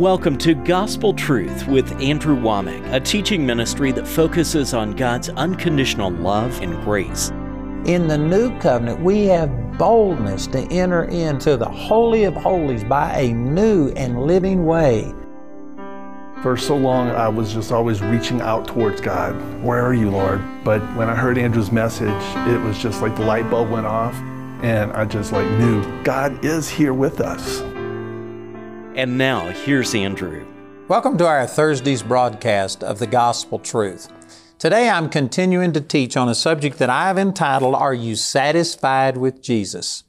Welcome to Gospel Truth with Andrew Wommack, a teaching ministry that focuses on God's unconditional love and grace. In the new covenant, we have boldness to enter into the Holy of Holies by a new and living way. For so long, I was just always reaching out towards God. Where are you, Lord? But when I heard Andrew's message, it was just like the light bulb went off, and I just like knew God is here with us. And now, here's Andrew. Welcome to our Thursday's broadcast of the Gospel Truth. Today I'm continuing to teach on a subject that I've entitled, Are You Satisfied with Jesus?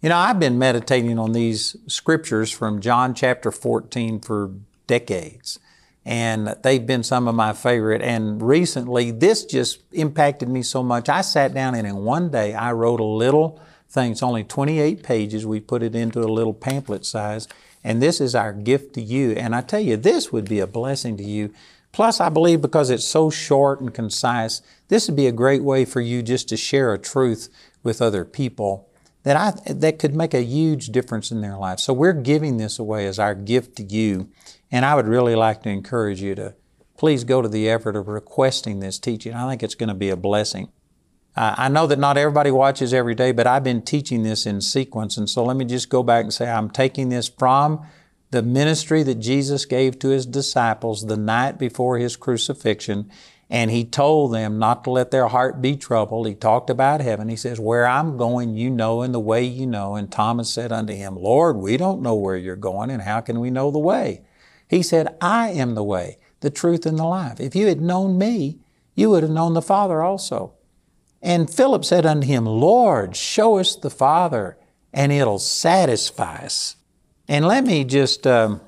You know, I've been meditating on these scriptures from John chapter 14 for decades, and they've been some of my favorite. And recently, this just impacted me so much. I sat down and in one day I wrote a little thing. It's only 28 pages. We put it into a little pamphlet size and this is our gift to you. And I tell you, this would be a blessing to you. Plus, I believe because it's so short and concise, this would be a great way for you just to share a truth with other people that I that could make a huge difference in their life. So we're giving this away as our gift to you. And I would really like to encourage you to please go to the effort of requesting this teaching. I think it's going to be a blessing. Uh, I know that not everybody watches every day, but I've been teaching this in sequence. And so let me just go back and say I'm taking this from the ministry that Jesus gave to His disciples the night before His crucifixion. And He told them not to let their heart be troubled. He talked about heaven. He says, Where I'm going, you know, and the way you know. And Thomas said unto Him, Lord, we don't know where you're going, and how can we know the way? He said, I am the way, the truth, and the life. If you had known me, you would have known the Father also. And Philip said unto him, Lord, show us the Father, and it'll satisfy us. And let me just um,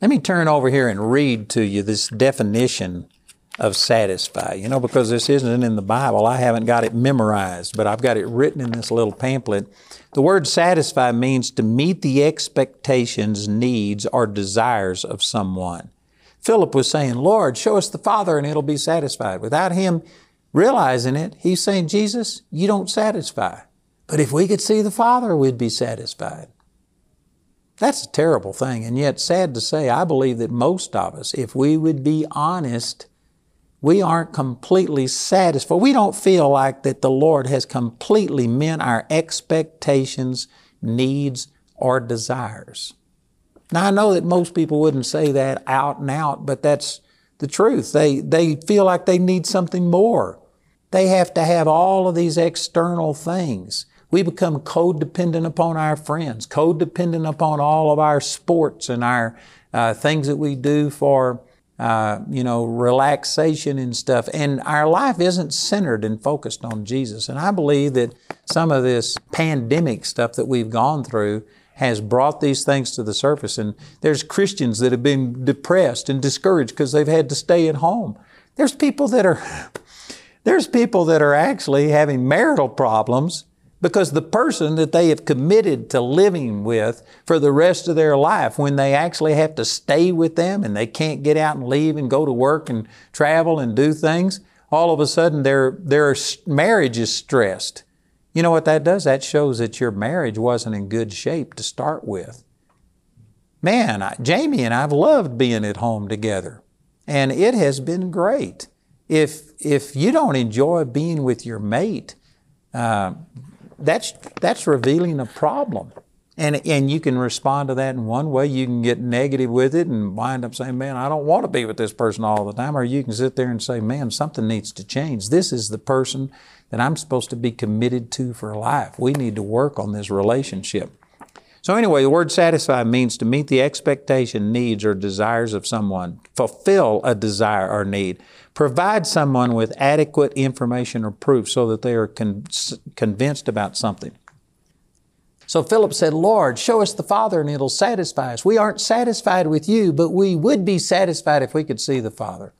let me turn over here and read to you this definition of satisfy. You know, because this isn't in the Bible, I haven't got it memorized, but I've got it written in this little pamphlet. The word satisfy means to meet the expectations, needs, or desires of someone. Philip was saying, Lord, show us the Father and it'll be satisfied. Without Him, realizing it, he's saying, Jesus, you don't satisfy. But if we could see the Father, we'd be satisfied. That's a terrible thing. And yet, sad to say, I believe that most of us, if we would be honest, we aren't completely satisfied. We don't feel like that the Lord has completely met our expectations, needs, or desires. Now, I know that most people wouldn't say that out and out, but that's the truth. They, they feel like they need something more. They have to have all of these external things. We become codependent upon our friends, codependent upon all of our sports and our uh, things that we do for, uh, you know, relaxation and stuff. And our life isn't centered and focused on Jesus. And I believe that some of this pandemic stuff that we've gone through has brought these things to the surface. And there's Christians that have been depressed and discouraged because they've had to stay at home. There's people that are there's people that are actually having marital problems because the person that they have committed to living with for the rest of their life, when they actually have to stay with them and they can't get out and leave and go to work and travel and do things, all of a sudden their, their marriage is stressed. You know what that does? That shows that your marriage wasn't in good shape to start with. Man, I, Jamie and I've loved being at home together, and it has been great if if you don't enjoy being with your mate, uh, that's that's revealing a problem. And, and you can respond to that in one way. You can get negative with it and wind up saying, man, I don't want to be with this person all the time. Or you can sit there and say, man, something needs to change. This is the person that I'm supposed to be committed to for life. We need to work on this relationship. So, anyway, the word satisfy means to meet the expectation, needs, or desires of someone, fulfill a desire or need, provide someone with adequate information or proof so that they are con- convinced about something. So Philip said, Lord, show us the Father and it'll satisfy us. We aren't satisfied with you, but we would be satisfied if we could see the Father.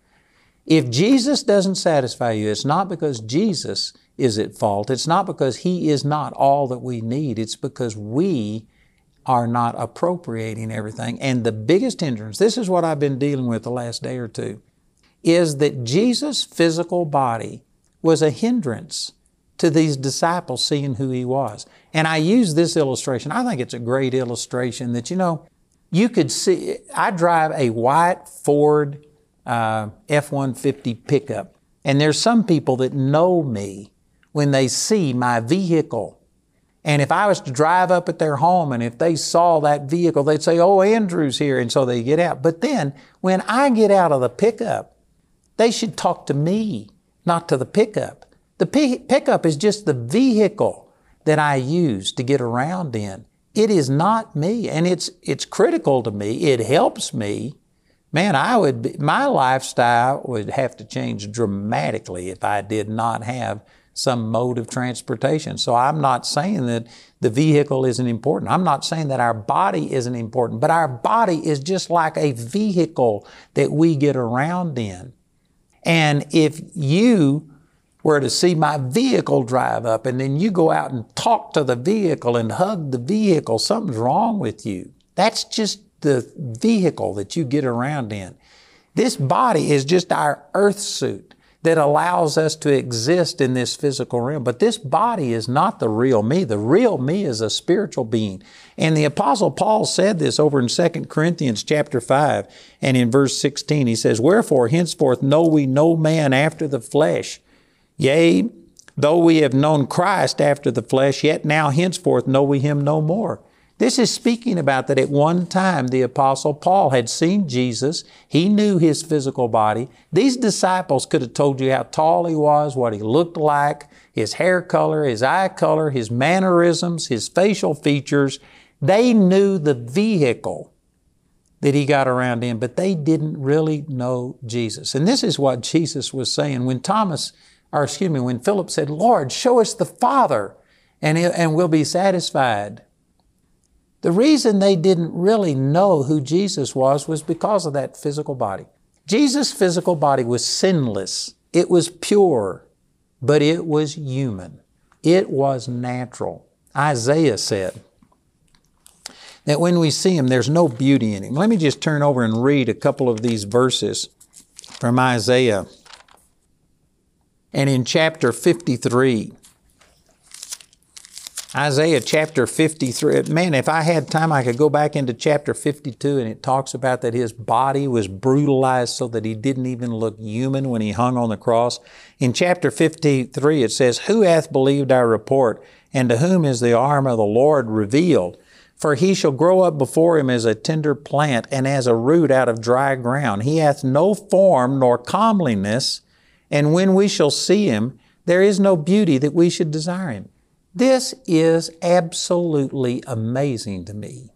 If Jesus doesn't satisfy you, it's not because Jesus is at fault. It's not because He is not all that we need. It's because we are not appropriating everything. And the biggest hindrance, this is what I've been dealing with the last day or two, is that Jesus' physical body was a hindrance to these disciples seeing who he was. And I use this illustration. I think it's a great illustration that, you know, You could see, I drive a white Ford uh, F 150 pickup, and there's some people that know me when they see my vehicle. And if I was to drive up at their home and if they saw that vehicle, they'd say, Oh, Andrew's here. And so they get out. But then when I get out of the pickup, they should talk to me, not to the pickup. The pickup is just the vehicle that I use to get around in. It is not me. And it's, it's critical to me. It helps me. Man, I would, be, my lifestyle would have to change dramatically if I did not have some mode of transportation. So I'm not saying that the vehicle isn't important. I'm not saying that our body isn't important, but our body is just like a vehicle that we get around in. And if you were to see my vehicle drive up and then you go out and talk to the vehicle and hug the vehicle, something's wrong with you. That's just the vehicle that you get around in. This body is just our earth suit that allows us to exist in this physical realm. But this body is not the real me. The real me is a spiritual being. And the apostle Paul said this over in 2 Corinthians chapter 5 and in verse 16. He says, Wherefore henceforth know we no man after the flesh. Yea, though we have known Christ after the flesh, yet now henceforth know we him no more. This is speaking about that at one time the Apostle Paul had seen Jesus. He knew his physical body. These disciples could have told you how tall he was, what he looked like, his hair color, his eye color, his mannerisms, his facial features. They knew the vehicle that he got around in, but they didn't really know Jesus. And this is what Jesus was saying when Thomas, or excuse me, when Philip said, Lord, show us the Father and, and we'll be satisfied. The reason they didn't really know who Jesus was was because of that physical body. Jesus' physical body was sinless. It was pure, but it was human. It was natural. Isaiah said that when we see him, there's no beauty in him. Let me just turn over and read a couple of these verses from Isaiah. And in chapter 53, Isaiah chapter 53. Man, if I had time, I could go back into chapter 52 and it talks about that his body was brutalized so that he didn't even look human when he hung on the cross. In chapter 53, it says, Who hath believed our report, and to whom is the arm of the Lord revealed? For he shall grow up before him as a tender plant and as a root out of dry ground. He hath no form nor comeliness, and when we shall see him, there is no beauty that we should desire him. This is absolutely amazing to me.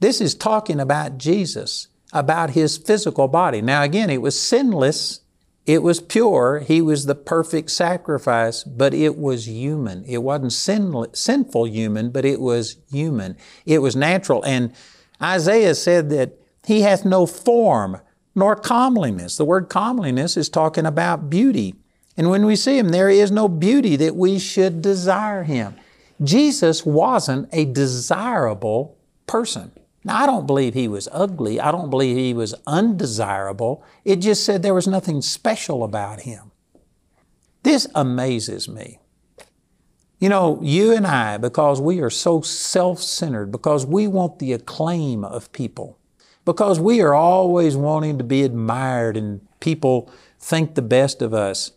This is talking about Jesus, about His physical body. Now again, it was sinless, it was pure, He was the perfect sacrifice, but it was human. It wasn't sin, sinful human, but it was human. It was natural. And Isaiah said that He hath no form nor comeliness. The word comeliness is talking about beauty. And when we see Him, there is no beauty that we should desire Him. Jesus wasn't a desirable person. Now, I don't believe He was ugly. I don't believe He was undesirable. It just said there was nothing special about Him. This amazes me. You know, you and I, because we are so self centered, because we want the acclaim of people, because we are always wanting to be admired and people think the best of us,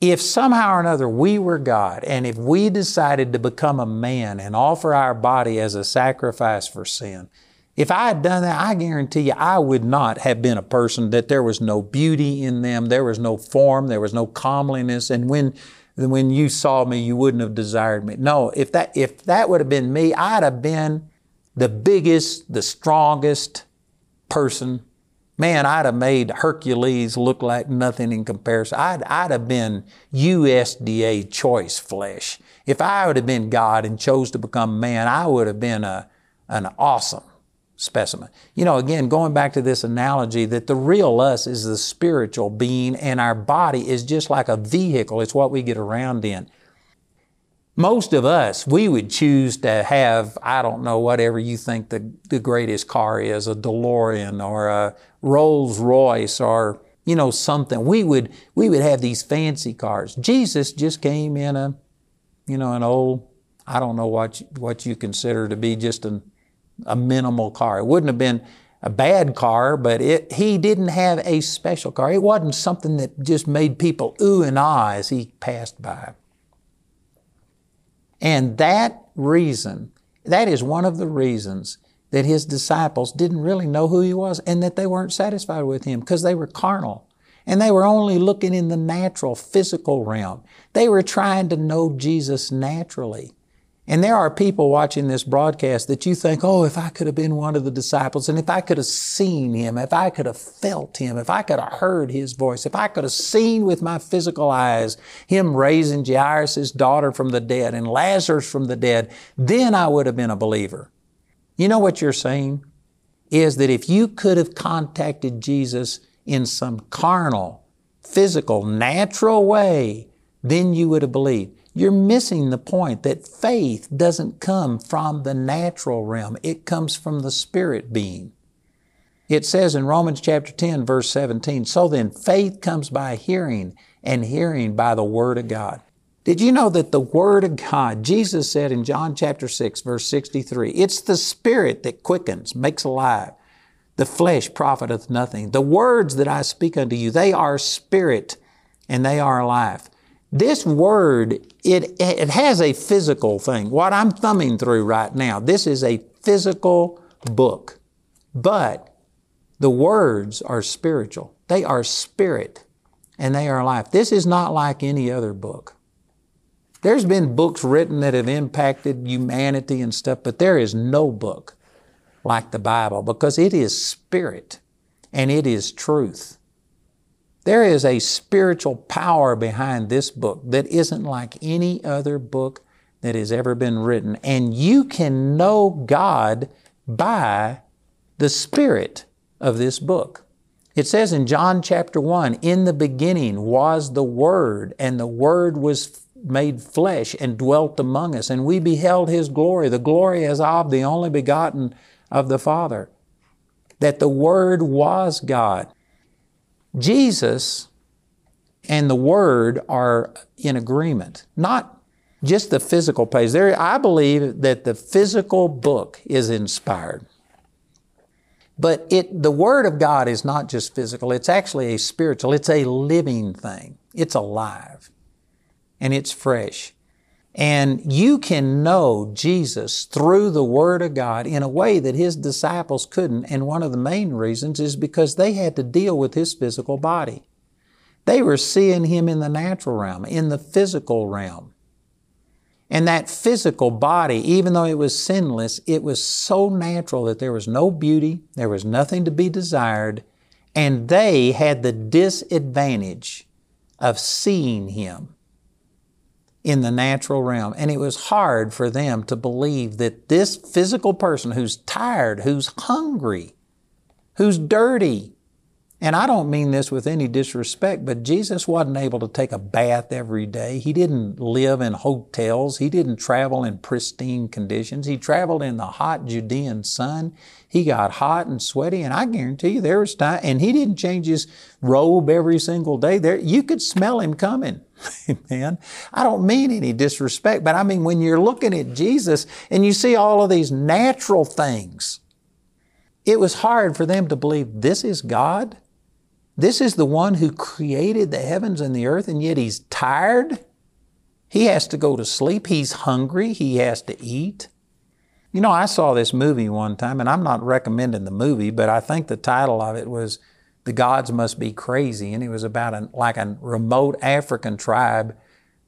if somehow or another we were God and if we decided to become a man and offer our body as a sacrifice for sin, if I had done that, I guarantee you I would not have been a person that there was no beauty in them, there was no form, there was no comeliness, and when when you saw me, you wouldn't have desired me. No, if that if that would have been me, I'd have been the biggest, the strongest person man, I'd have made Hercules look like nothing in comparison. I'd, I'd have been USDA choice flesh. If I would have been God and chose to become man, I would have been a, an awesome specimen. You know, again, going back to this analogy that the real us is the spiritual being and our body is just like a vehicle. It's what we get around in. Most of us, we would choose to have, I don't know, whatever you think the, the greatest car is, a DeLorean or a Rolls Royce or, you know, something. We would, we would have these fancy cars. Jesus just came in a, you know, an old, I don't know what you, what you consider to be just an, a minimal car. It wouldn't have been a bad car, but it, he didn't have a special car. It wasn't something that just made people ooh and ah as he passed by. And that reason, that is one of the reasons that his disciples didn't really know who he was and that they weren't satisfied with him because they were carnal. And they were only looking in the natural, physical realm. They were trying to know Jesus naturally. And there are people watching this broadcast that you think, oh, if I could have been one of the disciples, and if I could have seen him, if I could have felt him, if I could have heard his voice, if I could have seen with my physical eyes him raising Jairus' daughter from the dead and Lazarus from the dead, then I would have been a believer. You know what you're saying? Is that if you could have contacted Jesus in some carnal, physical, natural way, then you would have believed. You're missing the point that faith doesn't come from the natural realm. It comes from the spirit being. It says in Romans chapter 10 verse 17, so then faith comes by hearing and hearing by the Word of God. Did you know that the Word of God, Jesus said in John chapter 6 verse 63, it's the Spirit that quickens, makes alive. The flesh profiteth nothing. The words that I speak unto you, they are spirit and they are life. This word, it, it has a physical thing. What I'm thumbing through right now, this is a physical book. But the words are spiritual. They are spirit and they are life. This is not like any other book. There's been books written that have impacted humanity and stuff, but there is no book like the Bible because it is spirit and it is truth. There is a spiritual power behind this book that isn't like any other book that has ever been written. And you can know God by the Spirit of this book. It says in John chapter 1, in the beginning was the Word, and the Word was made flesh and dwelt among us, and we beheld His glory, the glory as of the only begotten of the Father. That the Word was God. Jesus and the Word are in agreement, not just the physical page. There, I believe that the physical book is inspired. But it, the Word of God is not just physical, it's actually a spiritual, it's a living thing. It's alive and it's fresh. And you can know Jesus through the Word of God in a way that His disciples couldn't. And one of the main reasons is because they had to deal with His physical body. They were seeing Him in the natural realm, in the physical realm. And that physical body, even though it was sinless, it was so natural that there was no beauty, there was nothing to be desired, and they had the disadvantage of seeing Him in the natural realm. And it was hard for them to believe that this physical person who's tired, who's hungry, who's dirty, and I don't mean this with any disrespect, but Jesus wasn't able to take a bath every day. He didn't live in hotels. He didn't travel in pristine conditions. He traveled in the hot Judean sun. He got hot and sweaty, and I guarantee you there was time, and he didn't change his robe every single day. There, you could smell him coming. Amen. I don't mean any disrespect, but I mean when you're looking at Jesus and you see all of these natural things, it was hard for them to believe this is God. This is the one who created the heavens and the earth, and yet he's tired. He has to go to sleep. He's hungry. He has to eat. You know, I saw this movie one time, and I'm not recommending the movie, but I think the title of it was The Gods Must Be Crazy, and it was about a, like a remote African tribe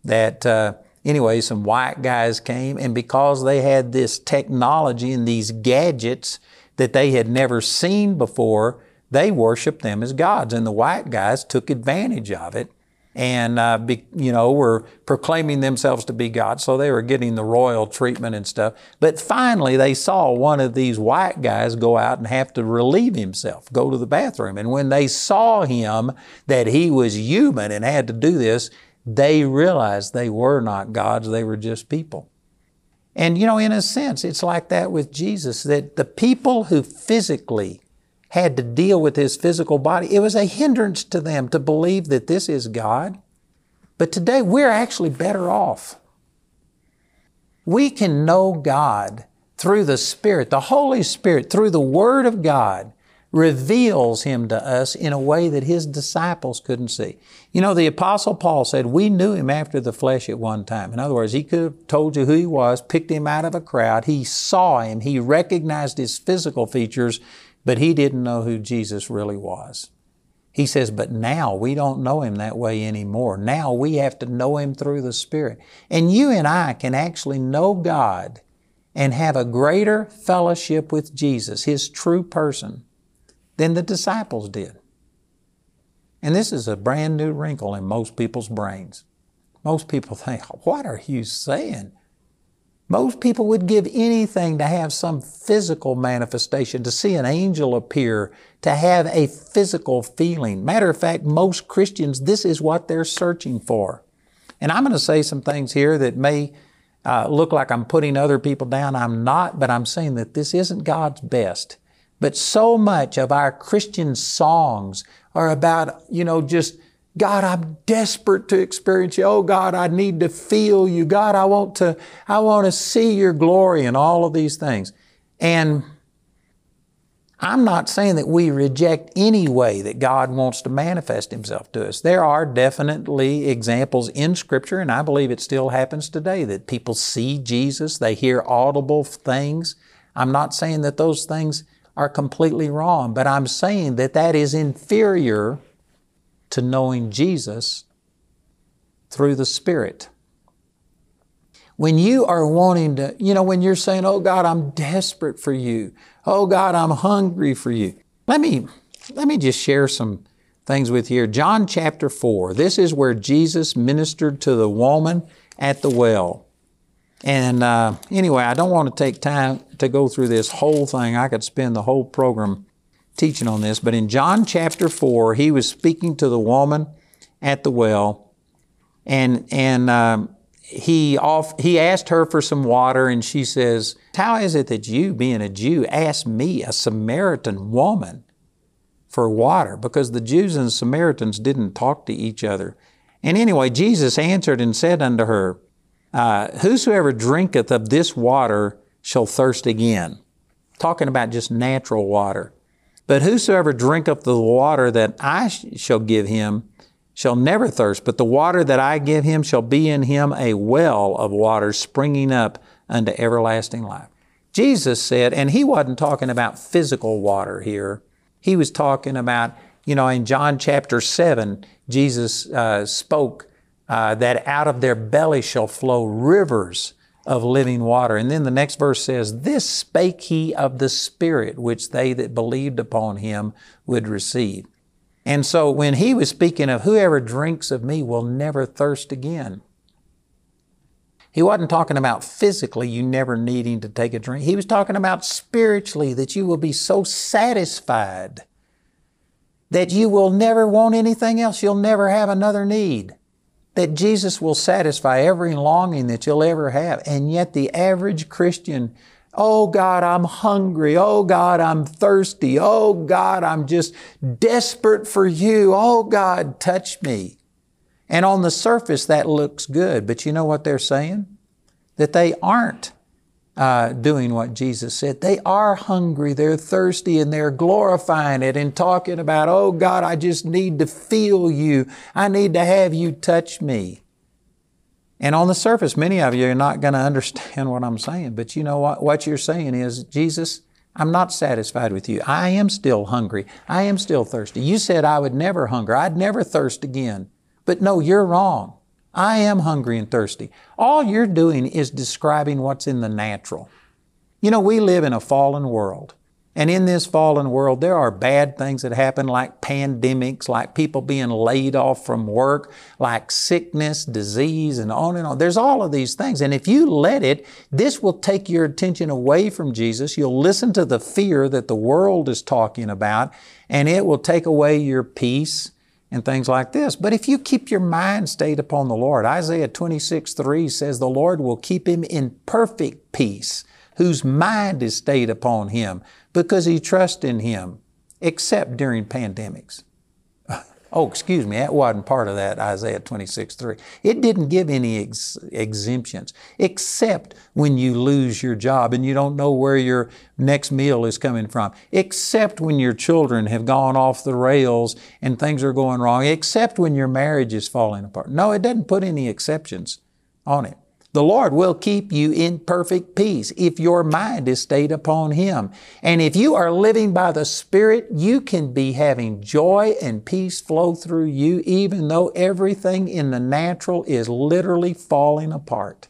that, uh, anyway, some white guys came, and because they had this technology and these gadgets that they had never seen before, they worshiped them as gods. And the white guys took advantage of it and, uh, be, you know, were proclaiming themselves to be gods. So they were getting the royal treatment and stuff. But finally, they saw one of these white guys go out and have to relieve himself, go to the bathroom. And when they saw him, that he was human and had to do this, they realized they were not gods, they were just people. And you know, in a sense, it's like that with Jesus, that the people who physically had to deal with his physical body, it was a hindrance to them to believe that this is God. But today we're actually better off. We can know God through the Spirit. The Holy Spirit, through the Word of God, reveals Him to us in a way that His disciples couldn't see. You know, the Apostle Paul said, We knew Him after the flesh at one time. In other words, He could have told you who He was, picked Him out of a crowd. He saw Him, He recognized His physical features, but He didn't know who Jesus really was. He says, but now we don't know Him that way anymore. Now we have to know Him through the Spirit. And you and I can actually know God and have a greater fellowship with Jesus, His true person, than the disciples did. And this is a brand new wrinkle in most people's brains. Most people think, what are you saying? Most people would give anything to have some physical manifestation, to see an angel appear, to have a physical feeling. Matter of fact, most Christians, this is what they're searching for. And I'm going to say some things here that may uh, look like I'm putting other people down. I'm not, but I'm saying that this isn't God's best. But so much of our Christian songs are about, you know, just, God, I'm desperate to experience you. Oh God, I need to feel you. God, I want to, I want to see your glory and all of these things. And I'm not saying that we reject any way that God wants to manifest Himself to us. There are definitely examples in Scripture, and I believe it still happens today, that people see Jesus, they hear audible things. I'm not saying that those things are completely wrong, but I'm saying that that is inferior to knowing Jesus through the Spirit. When you are wanting to, you know, when you're saying, Oh God, I'm desperate for you. Oh God, I'm hungry for you. Let me, let me just share some things with you here. John chapter 4. This is where Jesus ministered to the woman at the well. And uh, anyway, I don't want to take time to go through this whole thing. I could spend the whole program teaching on this. But in John chapter 4, he was speaking to the woman at the well. And, and um, he, off, he asked her for some water, and she says, How is it that you, being a Jew, ask me, a Samaritan woman, for water? Because the Jews and Samaritans didn't talk to each other. And anyway, Jesus answered and said unto her, uh, whosoever drinketh of this water shall thirst again. Talking about just natural water. But whosoever drinketh the water that I shall give him shall never thirst, but the water that I give him shall be in him a well of water springing up unto everlasting life. Jesus said, and he wasn't talking about physical water here. He was talking about, you know, in John chapter 7, Jesus uh, spoke uh, that out of their belly shall flow rivers of living water. And then the next verse says, This spake he of the Spirit, which they that believed upon him would receive. And so when he was speaking of whoever drinks of me will never thirst again, he wasn't talking about physically you never needing to take a drink. He was talking about spiritually that you will be so satisfied that you will never want anything else. You'll never have another need that Jesus will satisfy every longing that you'll ever have. And yet the average Christian, oh God, I'm hungry. Oh God, I'm thirsty. Oh God, I'm just desperate for you. Oh God, touch me. And on the surface, that looks good. But you know what they're saying? That they aren't uh, doing what Jesus said. They are hungry, they're thirsty, and they're glorifying it and talking about, oh God, I just need to feel you. I need to have you touch me. And on the surface, many of you are not going to understand what I'm saying, but you know what? What you're saying is, Jesus, I'm not satisfied with you. I am still hungry. I am still thirsty. You said I would never hunger. I'd never thirst again. But no, you're wrong. I am hungry and thirsty. All you're doing is describing what's in the natural. You know, we live in a fallen world. And in this fallen world, there are bad things that happen like pandemics, like people being laid off from work, like sickness, disease, and on and on. There's all of these things. And if you let it, this will take your attention away from Jesus. You'll listen to the fear that the world is talking about, and it will take away your peace and things like this. But if you keep your mind stayed upon the Lord, Isaiah 26, 3 says, The Lord will keep him in perfect peace, whose mind is stayed upon him, because he trusts in him, except during pandemics. Oh, excuse me, that wasn't part of that Isaiah 26 3. It didn't give any ex- exemptions, except when you lose your job and you don't know where your next meal is coming from, except when your children have gone off the rails and things are going wrong, except when your marriage is falling apart. No, it doesn't put any exceptions on it. The Lord will keep you in perfect peace if your mind is stayed upon Him. And if you are living by the Spirit, you can be having joy and peace flow through you, even though everything in the natural is literally falling apart.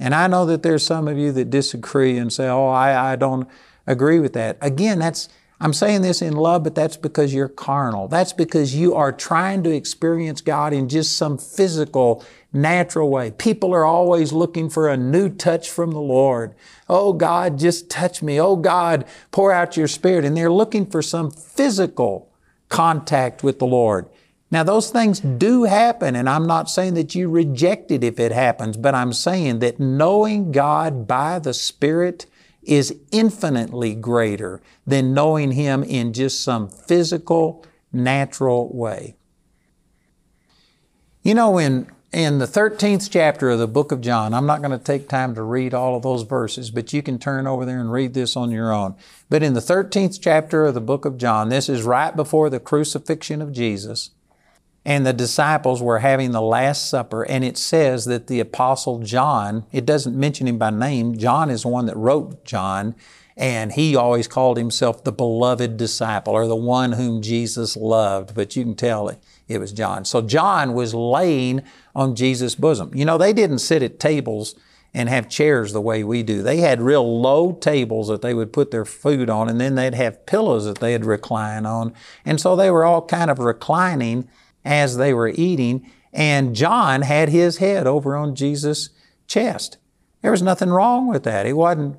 And I know that there's some of you that disagree and say, oh, I, I don't agree with that. Again, that's, I'm saying this in love, but that's because you're carnal. That's because you are trying to experience God in just some physical natural way. People are always looking for a new touch from the Lord. Oh God, just touch me. Oh God, pour out your Spirit. And they're looking for some physical contact with the Lord. Now, those things do happen, and I'm not saying that you reject it if it happens, but I'm saying that knowing God by the Spirit is infinitely greater than knowing Him in just some physical, natural way. You know, when in the 13th chapter of the book of John, I'm not going to take time to read all of those verses, but you can turn over there and read this on your own. But in the 13th chapter of the book of John, this is right before the crucifixion of Jesus, and the disciples were having the Last Supper, and it says that the Apostle John, it doesn't mention him by name, John is the one that wrote John, and he always called himself the beloved disciple or the one whom Jesus loved, but you can tell it, it was John. So John was laying on Jesus' bosom. You know, they didn't sit at tables and have chairs the way we do. They had real low tables that they would put their food on, and then they'd have pillows that they'd recline on. And so they were all kind of reclining as they were eating, and John had his head over on Jesus' chest. There was nothing wrong with that. It wasn't,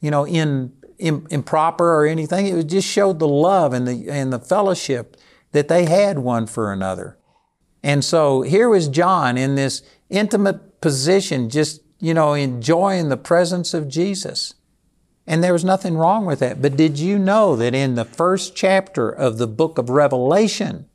you know, in, in, improper or anything. It just showed the love and the, and the fellowship that they had one for another. And so here was John in this intimate position, just, you know, enjoying the presence of Jesus. And there was nothing wrong with that. But did you know that in the first chapter of the book of Revelation,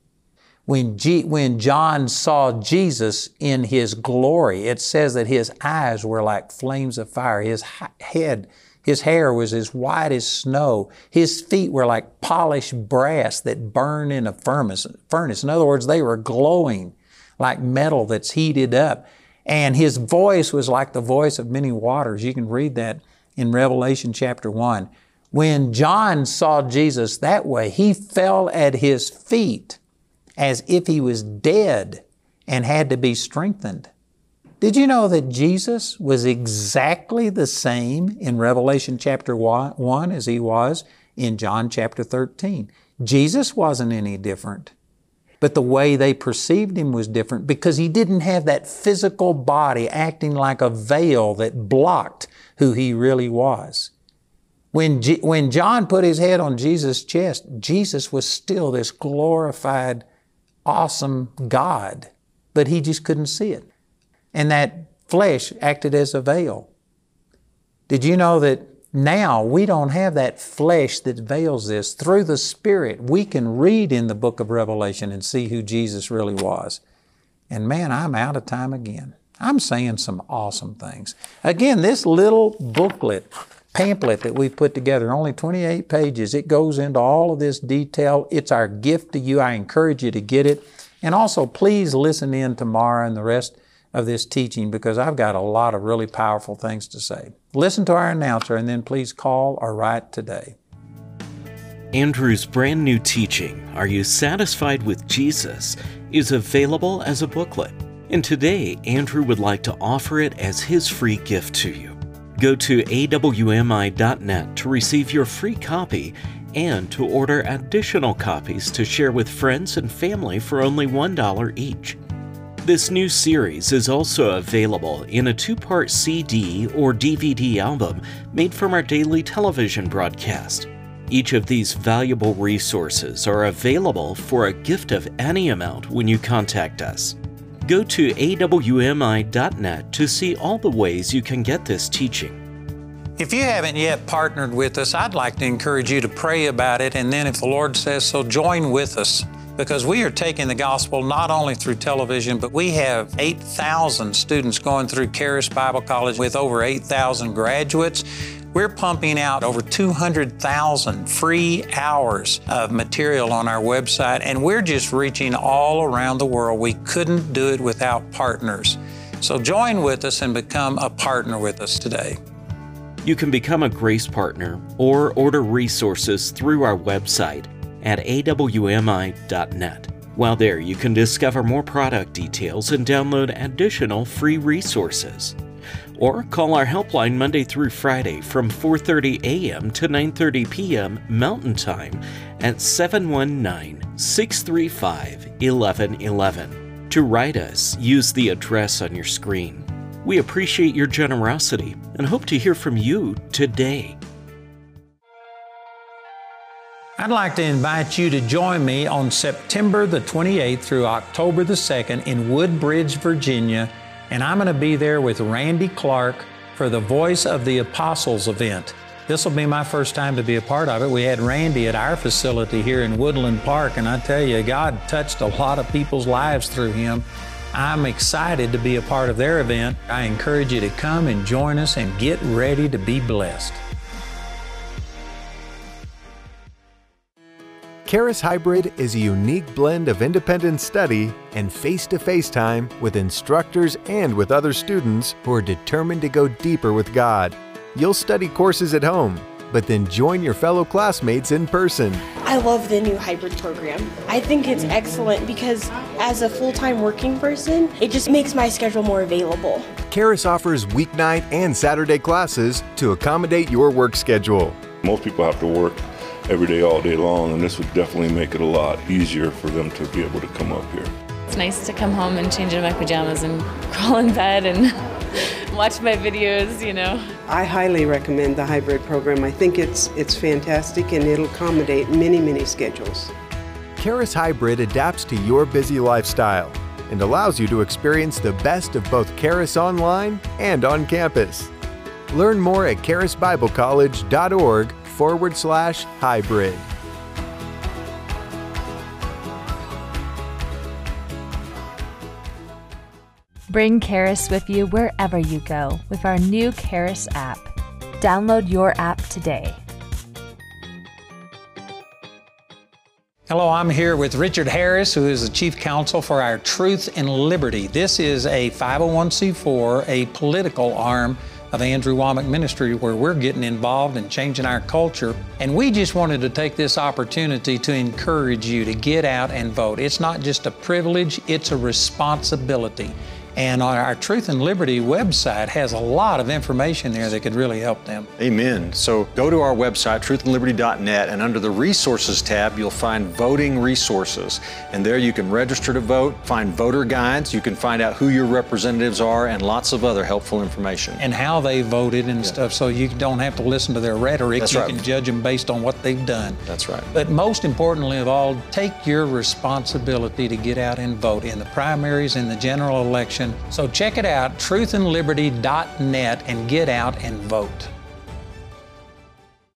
when, G- when John saw Jesus in his glory, it says that his eyes were like flames of fire. His head his hair was as white as snow. His feet were like polished brass that burned in a furnace. In other words, they were glowing like metal that's heated up. And his voice was like the voice of many waters. You can read that in Revelation chapter 1. When John saw Jesus that way, he fell at his feet as if he was dead and had to be strengthened. Did you know that Jesus was exactly the same in Revelation chapter 1 as he was in John chapter 13? Jesus wasn't any different. But the way they perceived him was different because he didn't have that physical body acting like a veil that blocked who he really was. When, G- when John put his head on Jesus' chest, Jesus was still this glorified, awesome God, but he just couldn't see it and that flesh acted as a veil. Did you know that now we don't have that flesh that veils this? Through the Spirit, we can read in the book of Revelation and see who Jesus really was. And man, I'm out of time again. I'm saying some awesome things. Again, this little booklet, pamphlet that we've put together, only 28 pages, it goes into all of this detail. It's our gift to you. I encourage you to get it. And also, please listen in tomorrow and the rest of this teaching because I've got a lot of really powerful things to say. Listen to our announcer and then please call or write today. Andrew's brand new teaching, Are You Satisfied with Jesus? is available as a booklet. And today, Andrew would like to offer it as his free gift to you. Go to awmi.net to receive your free copy and to order additional copies to share with friends and family for only $1 each. This new series is also available in a two part CD or DVD album made from our daily television broadcast. Each of these valuable resources are available for a gift of any amount when you contact us. Go to awmi.net to see all the ways you can get this teaching. If you haven't yet partnered with us, I'd like to encourage you to pray about it, and then if the Lord says so, join with us because we are taking the gospel not only through television, but we have 8,000 students going through Charis Bible College with over 8,000 graduates. We're pumping out over 200,000 free hours of material on our website, and we're just reaching all around the world. We couldn't do it without partners. So join with us and become a partner with us today. You can become a Grace Partner or order resources through our website at awmi.net. While there, you can discover more product details and download additional free resources. Or call our helpline Monday through Friday from 4:30 a.m. to 9:30 p.m. Mountain Time at 719-635-1111. To write us, use the address on your screen. We appreciate your generosity and hope to hear from you today. I'd like to invite you to join me on September the 28th through October the 2nd in Woodbridge, Virginia, and I'm going to be there with Randy Clark for the Voice of the Apostles event. This will be my first time to be a part of it. We had Randy at our facility here in Woodland Park, and I tell you, God touched a lot of people's lives through him. I'm excited to be a part of their event. I encourage you to come and join us and get ready to be blessed. Charis Hybrid is a unique blend of independent study and face to face time with instructors and with other students who are determined to go deeper with God. You'll study courses at home, but then join your fellow classmates in person. I love the new hybrid program. I think it's excellent because as a full time working person, it just makes my schedule more available. Charis offers weeknight and Saturday classes to accommodate your work schedule. Most people have to work every day, all day long, and this would definitely make it a lot easier for them to be able to come up here. It's nice to come home and change into my pajamas and crawl in bed and watch my videos, you know. I highly recommend the hybrid program. I think it's it's fantastic and it'll accommodate many, many schedules. Charis Hybrid adapts to your busy lifestyle and allows you to experience the best of both Charis online and on campus. Learn more at charisbiblecollege.org forward slash hybrid. Bring Charis with you wherever you go with our new Charis app. Download your app today. Hello, I'm here with Richard Harris, who is the Chief Counsel for our Truth and Liberty. This is a 501c4, a political arm of Andrew Wommack Ministry where we're getting involved and changing our culture. And we just wanted to take this opportunity to encourage you to get out and vote. It's not just a privilege, it's a responsibility. And our Truth and Liberty website has a lot of information there that could really help them. Amen. So go to our website, truthandliberty.net, and under the Resources tab, you'll find voting resources. And there you can register to vote, find voter guides, you can find out who your representatives are, and lots of other helpful information. And how they voted and yeah. stuff, so you don't have to listen to their rhetoric. That's you right. can judge them based on what they've done. That's right. But most importantly of all, take your responsibility to get out and vote in the primaries, in the general election so check it out, truthandliberty.net, and get out and vote.